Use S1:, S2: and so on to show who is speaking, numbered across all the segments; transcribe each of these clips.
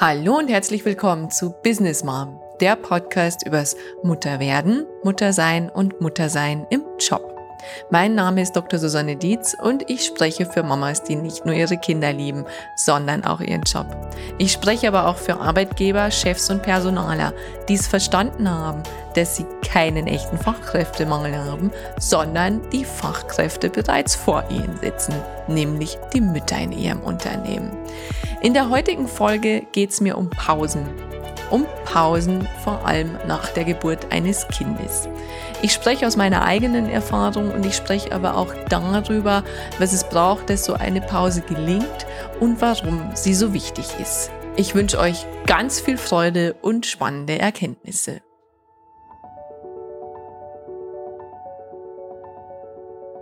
S1: Hallo und herzlich willkommen zu Business Mom, der Podcast übers Mutterwerden, Muttersein und Muttersein im Job. Mein Name ist Dr. Susanne Dietz und ich spreche für Mamas, die nicht nur ihre Kinder lieben, sondern auch ihren Job. Ich spreche aber auch für Arbeitgeber, Chefs und Personaler, die es verstanden haben, dass sie keinen echten Fachkräftemangel haben, sondern die Fachkräfte bereits vor ihnen sitzen, nämlich die Mütter in ihrem Unternehmen. In der heutigen Folge geht es mir um Pausen. Um Pausen vor allem nach der Geburt eines Kindes. Ich spreche aus meiner eigenen Erfahrung und ich spreche aber auch darüber, was es braucht, dass so eine Pause gelingt und warum sie so wichtig ist. Ich wünsche euch ganz viel Freude und spannende Erkenntnisse.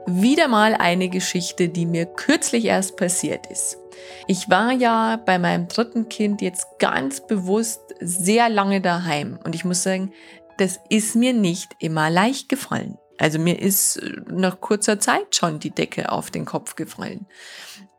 S1: Wieder mal eine Geschichte, die mir kürzlich erst passiert ist. Ich war ja bei meinem dritten Kind jetzt ganz bewusst sehr lange daheim und ich muss sagen, das ist mir nicht immer leicht gefallen. Also mir ist äh, nach kurzer Zeit schon die Decke auf den Kopf gefallen.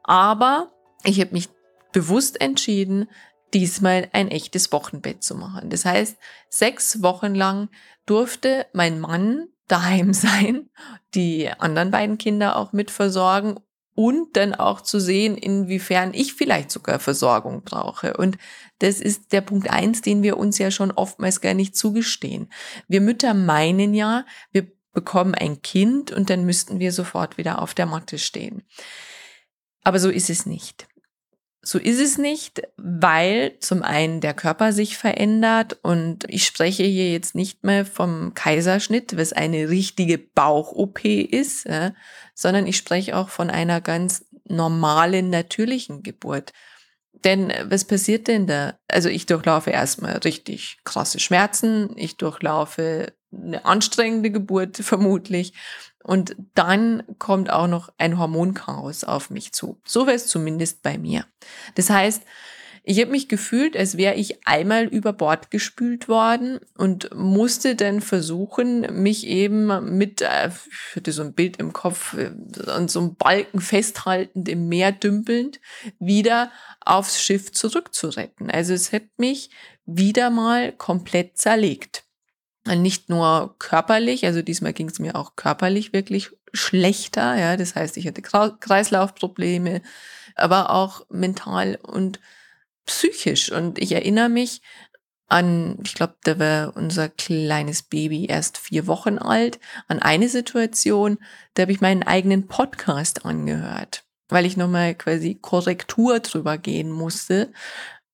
S1: Aber ich habe mich bewusst entschieden, diesmal ein echtes Wochenbett zu machen. Das heißt, sechs Wochen lang durfte mein Mann daheim sein, die anderen beiden Kinder auch mit versorgen und dann auch zu sehen, inwiefern ich vielleicht sogar Versorgung brauche. Und das ist der Punkt eins, den wir uns ja schon oftmals gar nicht zugestehen. Wir Mütter meinen ja, wir bekommen ein Kind und dann müssten wir sofort wieder auf der Matte stehen. Aber so ist es nicht. So ist es nicht, weil zum einen der Körper sich verändert und ich spreche hier jetzt nicht mehr vom Kaiserschnitt, was eine richtige Bauch-OP ist, ja, sondern ich spreche auch von einer ganz normalen, natürlichen Geburt. Denn äh, was passiert denn da? Also ich durchlaufe erstmal richtig krasse Schmerzen, ich durchlaufe eine anstrengende Geburt vermutlich und dann kommt auch noch ein Hormonchaos auf mich zu. So wäre es zumindest bei mir. Das heißt, ich habe mich gefühlt, als wäre ich einmal über Bord gespült worden und musste dann versuchen, mich eben mit, äh, ich hatte so ein Bild im Kopf, äh, an so einem Balken festhaltend im Meer dümpelnd, wieder aufs Schiff zurückzuretten. Also es hat mich wieder mal komplett zerlegt. Nicht nur körperlich, also diesmal ging es mir auch körperlich wirklich schlechter, ja, das heißt, ich hatte Kreislaufprobleme, aber auch mental und psychisch. Und ich erinnere mich an, ich glaube, da war unser kleines Baby erst vier Wochen alt, an eine Situation, da habe ich meinen eigenen Podcast angehört, weil ich nochmal quasi Korrektur drüber gehen musste.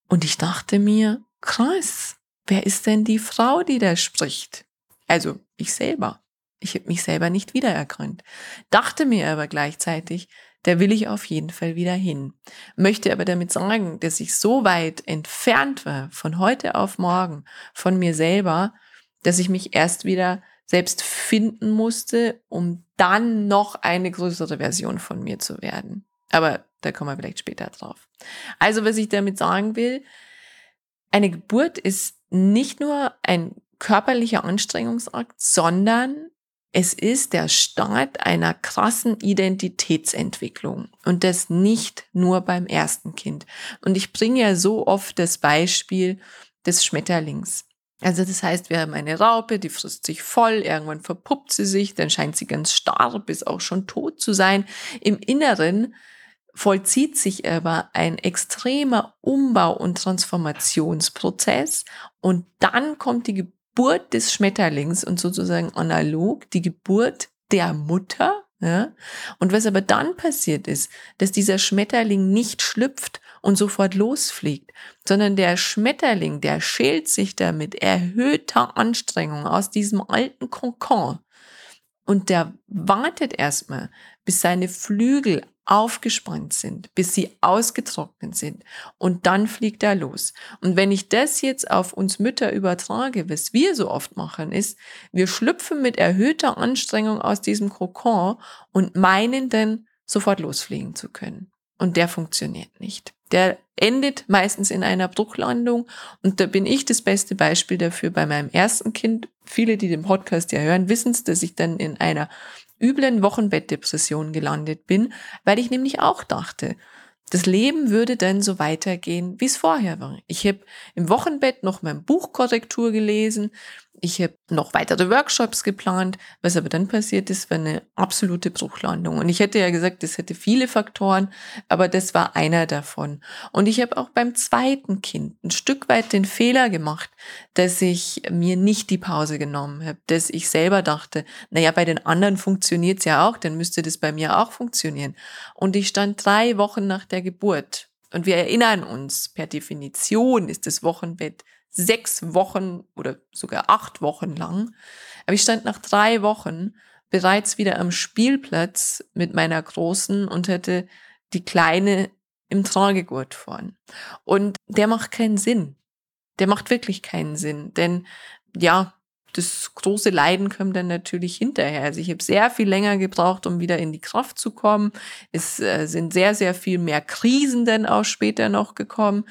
S1: Und ich dachte mir, krass, wer ist denn die Frau, die da spricht? Also ich selber. Ich habe mich selber nicht wiedererkannt, dachte mir aber gleichzeitig, da will ich auf jeden Fall wieder hin. Möchte aber damit sagen, dass ich so weit entfernt war von heute auf morgen von mir selber, dass ich mich erst wieder selbst finden musste, um dann noch eine größere Version von mir zu werden. Aber da kommen wir vielleicht später drauf. Also, was ich damit sagen will, eine Geburt ist nicht nur ein körperlicher Anstrengungsakt, sondern es ist der Start einer krassen Identitätsentwicklung und das nicht nur beim ersten Kind. Und ich bringe ja so oft das Beispiel des Schmetterlings. Also das heißt, wir haben eine Raupe, die frisst sich voll, irgendwann verpuppt sie sich, dann scheint sie ganz starr bis auch schon tot zu sein. Im Inneren vollzieht sich aber ein extremer Umbau- und Transformationsprozess und dann kommt die Geburt des Schmetterlings und sozusagen analog die Geburt der Mutter. Ja? Und was aber dann passiert ist, dass dieser Schmetterling nicht schlüpft und sofort losfliegt, sondern der Schmetterling, der schält sich da mit erhöhter Anstrengung aus diesem alten Kokon und der wartet erstmal, bis seine Flügel aufgespannt sind, bis sie ausgetrocknet sind und dann fliegt er los. Und wenn ich das jetzt auf uns Mütter übertrage, was wir so oft machen, ist, wir schlüpfen mit erhöhter Anstrengung aus diesem Kokon und meinen dann sofort losfliegen zu können. Und der funktioniert nicht. Der endet meistens in einer Bruchlandung. Und da bin ich das beste Beispiel dafür bei meinem ersten Kind. Viele, die den Podcast ja hören, wissen es, dass ich dann in einer üblen Wochenbettdepression gelandet bin, weil ich nämlich auch dachte, Das Leben würde dann so weitergehen, wie es vorher war. Ich habe im Wochenbett noch mein Buchkorrektur gelesen. Ich habe noch weitere Workshops geplant. Was aber dann passiert ist, war eine absolute Bruchlandung. Und ich hätte ja gesagt, das hätte viele Faktoren, aber das war einer davon. Und ich habe auch beim zweiten Kind ein Stück weit den Fehler gemacht, dass ich mir nicht die Pause genommen habe, dass ich selber dachte, naja, bei den anderen funktioniert es ja auch, dann müsste das bei mir auch funktionieren. Und ich stand drei Wochen nach der Geburt. Und wir erinnern uns, per Definition ist das Wochenbett sechs Wochen oder sogar acht Wochen lang. Aber ich stand nach drei Wochen bereits wieder am Spielplatz mit meiner Großen und hätte die Kleine im Tragegurt vorn. Und der macht keinen Sinn. Der macht wirklich keinen Sinn. Denn ja, das große Leiden kommt dann natürlich hinterher. Also ich habe sehr viel länger gebraucht, um wieder in die Kraft zu kommen. Es äh, sind sehr, sehr viel mehr Krisen dann auch später noch gekommen.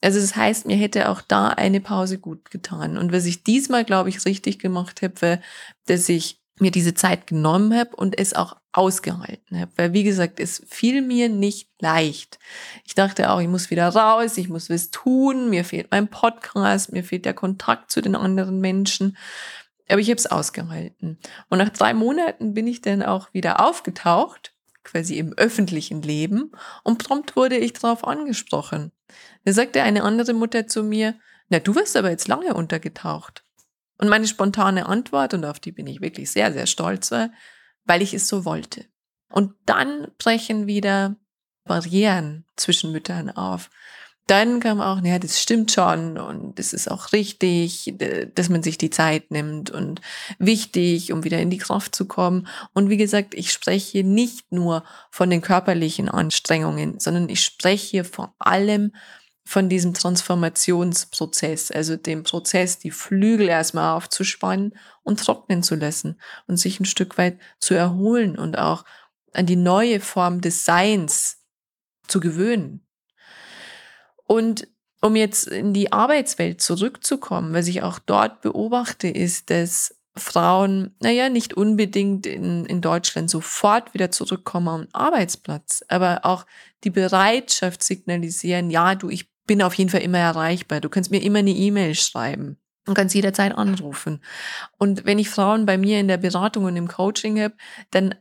S1: Also das heißt, mir hätte auch da eine Pause gut getan. Und was ich diesmal, glaube ich, richtig gemacht habe, war, dass ich mir diese Zeit genommen habe und es auch ausgehalten habe. Weil, wie gesagt, es fiel mir nicht leicht. Ich dachte auch, ich muss wieder raus, ich muss was tun, mir fehlt mein Podcast, mir fehlt der Kontakt zu den anderen Menschen. Aber ich habe es ausgehalten. Und nach drei Monaten bin ich dann auch wieder aufgetaucht, quasi im öffentlichen Leben, und prompt wurde ich darauf angesprochen. Da sagte eine andere Mutter zu mir, na, du wirst aber jetzt lange untergetaucht. Und meine spontane Antwort, und auf die bin ich wirklich sehr, sehr stolz, war, weil ich es so wollte. Und dann brechen wieder Barrieren zwischen Müttern auf. Dann kam auch, naja, das stimmt schon und es ist auch richtig, dass man sich die Zeit nimmt und wichtig, um wieder in die Kraft zu kommen. Und wie gesagt, ich spreche nicht nur von den körperlichen Anstrengungen, sondern ich spreche vor allem von diesem Transformationsprozess, also dem Prozess, die Flügel erstmal aufzuspannen und trocknen zu lassen und sich ein Stück weit zu erholen und auch an die neue Form des Seins zu gewöhnen. Und um jetzt in die Arbeitswelt zurückzukommen, was ich auch dort beobachte, ist, dass Frauen, naja, nicht unbedingt in, in Deutschland sofort wieder zurückkommen am Arbeitsplatz, aber auch die Bereitschaft signalisieren, ja, du, ich bin auf jeden Fall immer erreichbar. Du kannst mir immer eine E-Mail schreiben und kannst jederzeit anrufen. Und wenn ich Frauen bei mir in der Beratung und im Coaching habe, dann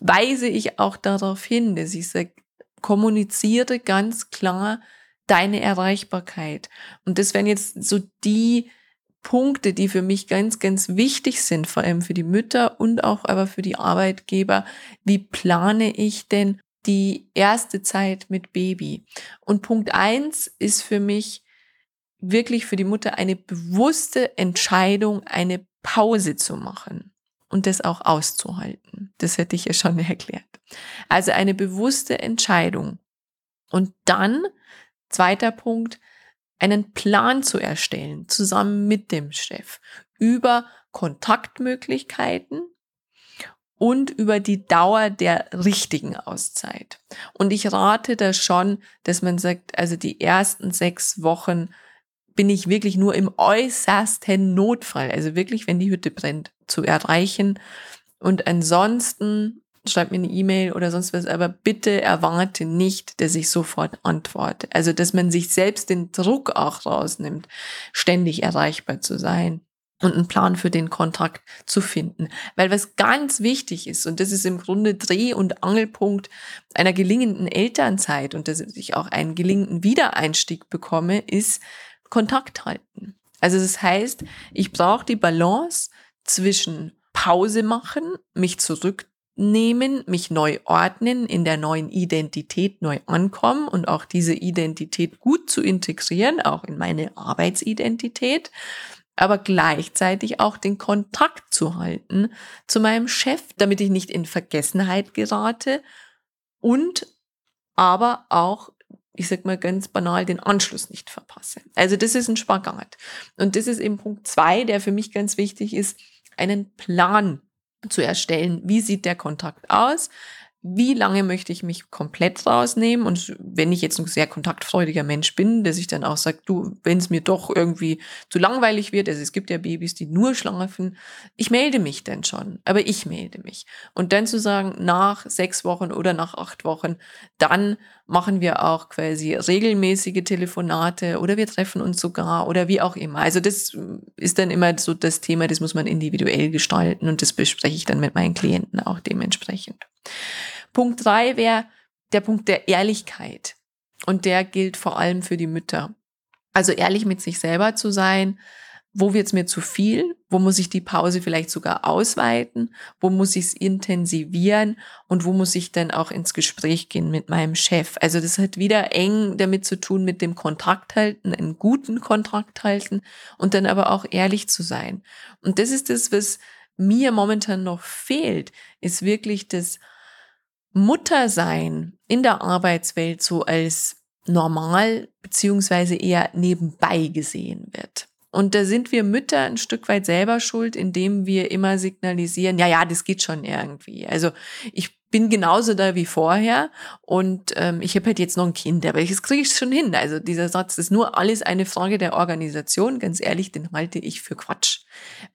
S1: weise ich auch darauf hin, dass ich sage, kommuniziere ganz klar deine Erreichbarkeit. Und das wären jetzt so die Punkte, die für mich ganz, ganz wichtig sind, vor allem für die Mütter und auch aber für die Arbeitgeber. Wie plane ich denn die erste Zeit mit Baby. Und Punkt eins ist für mich wirklich für die Mutter eine bewusste Entscheidung, eine Pause zu machen und das auch auszuhalten. Das hätte ich ja schon erklärt. Also eine bewusste Entscheidung. Und dann, zweiter Punkt, einen Plan zu erstellen, zusammen mit dem Chef, über Kontaktmöglichkeiten, und über die Dauer der richtigen Auszeit. Und ich rate da schon, dass man sagt, also die ersten sechs Wochen bin ich wirklich nur im äußersten Notfall, also wirklich, wenn die Hütte brennt, zu erreichen. Und ansonsten schreibt mir eine E-Mail oder sonst was, aber bitte erwarte nicht, dass ich sofort antworte. Also, dass man sich selbst den Druck auch rausnimmt, ständig erreichbar zu sein und einen Plan für den Kontakt zu finden. Weil was ganz wichtig ist, und das ist im Grunde Dreh- und Angelpunkt einer gelingenden Elternzeit und dass ich auch einen gelingenden Wiedereinstieg bekomme, ist Kontakt halten. Also das heißt, ich brauche die Balance zwischen Pause machen, mich zurücknehmen, mich neu ordnen, in der neuen Identität neu ankommen und auch diese Identität gut zu integrieren, auch in meine Arbeitsidentität aber gleichzeitig auch den Kontakt zu halten zu meinem Chef, damit ich nicht in Vergessenheit gerate und aber auch, ich sag mal ganz banal, den Anschluss nicht verpasse. Also das ist ein Spagat. Und das ist eben Punkt zwei, der für mich ganz wichtig ist, einen Plan zu erstellen. Wie sieht der Kontakt aus? Wie lange möchte ich mich komplett rausnehmen und wenn ich jetzt ein sehr kontaktfreudiger Mensch bin, dass ich dann auch sage, du, wenn es mir doch irgendwie zu langweilig wird, also es gibt ja Babys, die nur schlafen, ich melde mich dann schon, aber ich melde mich. Und dann zu sagen, nach sechs Wochen oder nach acht Wochen, dann machen wir auch quasi regelmäßige Telefonate oder wir treffen uns sogar oder wie auch immer. Also das ist dann immer so das Thema, das muss man individuell gestalten und das bespreche ich dann mit meinen Klienten auch dementsprechend. Punkt drei wäre der Punkt der Ehrlichkeit. Und der gilt vor allem für die Mütter. Also ehrlich mit sich selber zu sein, wo wird's mir zu viel, wo muss ich die Pause vielleicht sogar ausweiten, wo muss ich es intensivieren und wo muss ich dann auch ins Gespräch gehen mit meinem Chef. Also das hat wieder eng damit zu tun mit dem Kontakt halten, einen guten Kontakt halten und dann aber auch ehrlich zu sein. Und das ist das, was mir momentan noch fehlt, ist wirklich das Muttersein in der Arbeitswelt so als normal beziehungsweise eher nebenbei gesehen wird. Und da sind wir Mütter ein Stück weit selber schuld, indem wir immer signalisieren, ja, ja, das geht schon irgendwie. Also ich bin genauso da wie vorher und ähm, ich habe halt jetzt noch ein Kind, aber das kriege ich schon hin. Also dieser Satz ist nur alles eine Frage der Organisation. Ganz ehrlich, den halte ich für Quatsch,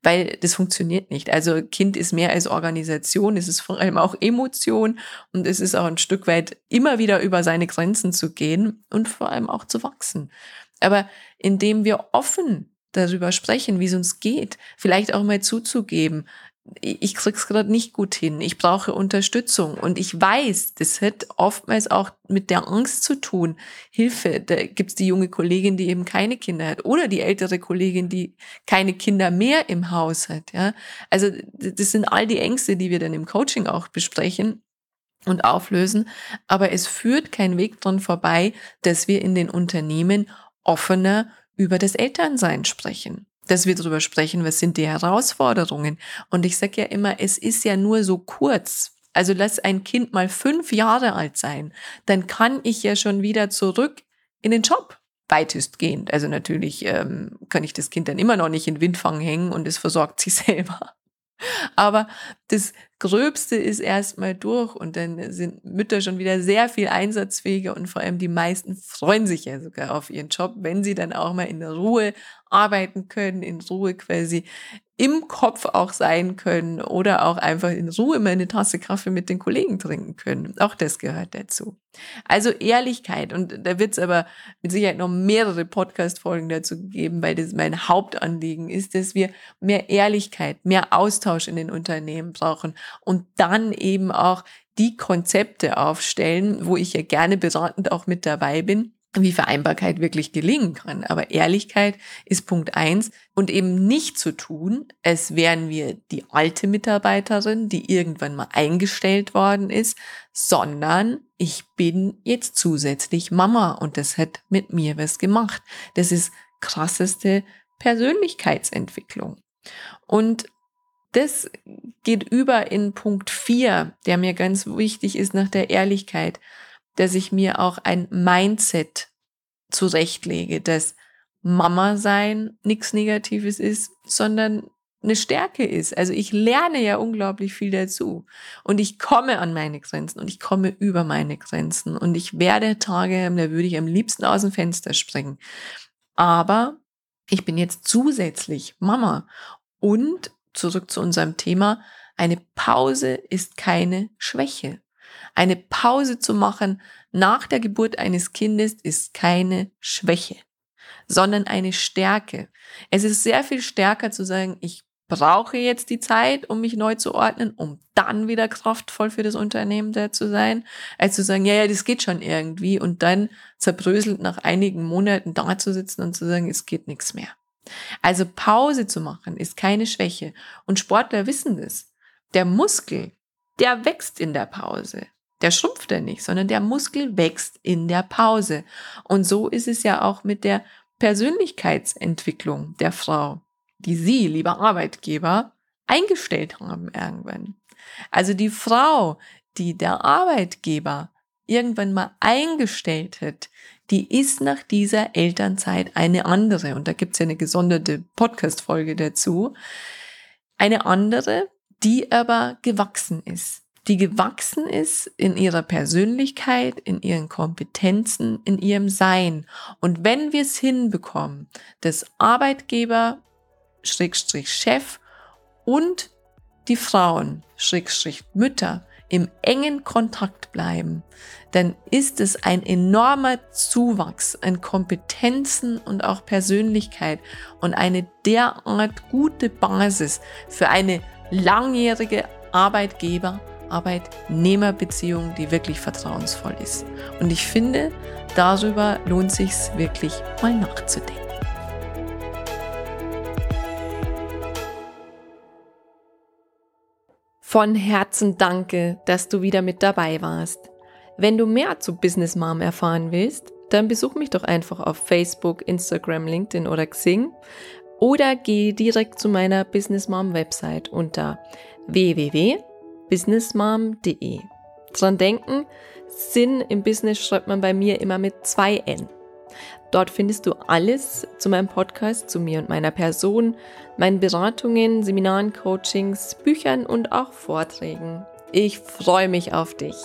S1: weil das funktioniert nicht. Also Kind ist mehr als Organisation, es ist vor allem auch Emotion und es ist auch ein Stück weit immer wieder über seine Grenzen zu gehen und vor allem auch zu wachsen. Aber indem wir offen darüber sprechen, wie es uns geht, vielleicht auch mal zuzugeben, ich krieg's gerade nicht gut hin, ich brauche Unterstützung und ich weiß, das hat oftmals auch mit der Angst zu tun. Hilfe, da gibt's die junge Kollegin, die eben keine Kinder hat oder die ältere Kollegin, die keine Kinder mehr im Haus hat. Ja, also das sind all die Ängste, die wir dann im Coaching auch besprechen und auflösen. Aber es führt kein Weg dran vorbei, dass wir in den Unternehmen offener über das Elternsein sprechen. Dass wir darüber sprechen, was sind die Herausforderungen. Und ich sage ja immer, es ist ja nur so kurz. Also lass ein Kind mal fünf Jahre alt sein, dann kann ich ja schon wieder zurück in den Job weitestgehend. Also natürlich ähm, kann ich das Kind dann immer noch nicht in Windfang hängen und es versorgt sich selber. Aber das Gröbste ist erstmal durch und dann sind Mütter schon wieder sehr viel einsatzfähiger und vor allem die meisten freuen sich ja sogar auf ihren Job, wenn sie dann auch mal in Ruhe arbeiten können, in Ruhe quasi im Kopf auch sein können oder auch einfach in Ruhe mal eine Tasse Kaffee mit den Kollegen trinken können. Auch das gehört dazu. Also Ehrlichkeit. Und da wird es aber mit Sicherheit noch mehrere Podcast-Folgen dazu geben, weil das mein Hauptanliegen ist, dass wir mehr Ehrlichkeit, mehr Austausch in den Unternehmen brauchen und dann eben auch die Konzepte aufstellen, wo ich ja gerne beratend auch mit dabei bin, wie Vereinbarkeit wirklich gelingen kann. Aber Ehrlichkeit ist Punkt eins und eben nicht zu tun, als wären wir die alte Mitarbeiterin, die irgendwann mal eingestellt worden ist, sondern ich bin jetzt zusätzlich Mama und das hat mit mir was gemacht. Das ist krasseste Persönlichkeitsentwicklung. Und das geht über in Punkt vier, der mir ganz wichtig ist nach der Ehrlichkeit dass ich mir auch ein Mindset zurechtlege, dass Mama sein nichts Negatives ist, sondern eine Stärke ist. Also ich lerne ja unglaublich viel dazu und ich komme an meine Grenzen und ich komme über meine Grenzen und ich werde Tage haben, da würde ich am liebsten aus dem Fenster springen. Aber ich bin jetzt zusätzlich Mama und zurück zu unserem Thema, eine Pause ist keine Schwäche. Eine Pause zu machen nach der Geburt eines Kindes ist keine Schwäche, sondern eine Stärke. Es ist sehr viel stärker zu sagen, ich brauche jetzt die Zeit, um mich neu zu ordnen, um dann wieder kraftvoll für das Unternehmen da zu sein, als zu sagen, ja, ja, das geht schon irgendwie und dann zerbröselt nach einigen Monaten da zu sitzen und zu sagen, es geht nichts mehr. Also Pause zu machen ist keine Schwäche und Sportler wissen das. Der Muskel, der wächst in der Pause. Der schrumpft er nicht, sondern der Muskel wächst in der Pause. Und so ist es ja auch mit der Persönlichkeitsentwicklung der Frau, die Sie, lieber Arbeitgeber, eingestellt haben irgendwann. Also die Frau, die der Arbeitgeber irgendwann mal eingestellt hat, die ist nach dieser Elternzeit eine andere. Und da gibt es ja eine gesonderte Podcast-Folge dazu. Eine andere, die aber gewachsen ist die gewachsen ist in ihrer Persönlichkeit, in ihren Kompetenzen, in ihrem Sein. Und wenn wir es hinbekommen, dass Arbeitgeber, Schrägstrich Chef und die Frauen, Schrägstrich Mütter, im engen Kontakt bleiben, dann ist es ein enormer Zuwachs an Kompetenzen und auch Persönlichkeit und eine derart gute Basis für eine langjährige Arbeitgeber, Arbeitnehmerbeziehung, die wirklich vertrauensvoll ist. Und ich finde, darüber lohnt sich wirklich mal nachzudenken. Von Herzen danke, dass du wieder mit dabei warst. Wenn du mehr zu Business Mom erfahren willst, dann besuch mich doch einfach auf Facebook, Instagram, LinkedIn oder Xing oder geh direkt zu meiner Business Mom Website unter www.businessmom.de. Dran denken, Sinn im Business schreibt man bei mir immer mit zwei N. Dort findest du alles zu meinem Podcast, zu mir und meiner Person, meinen Beratungen, Seminaren, Coachings, Büchern und auch Vorträgen. Ich freue mich auf dich.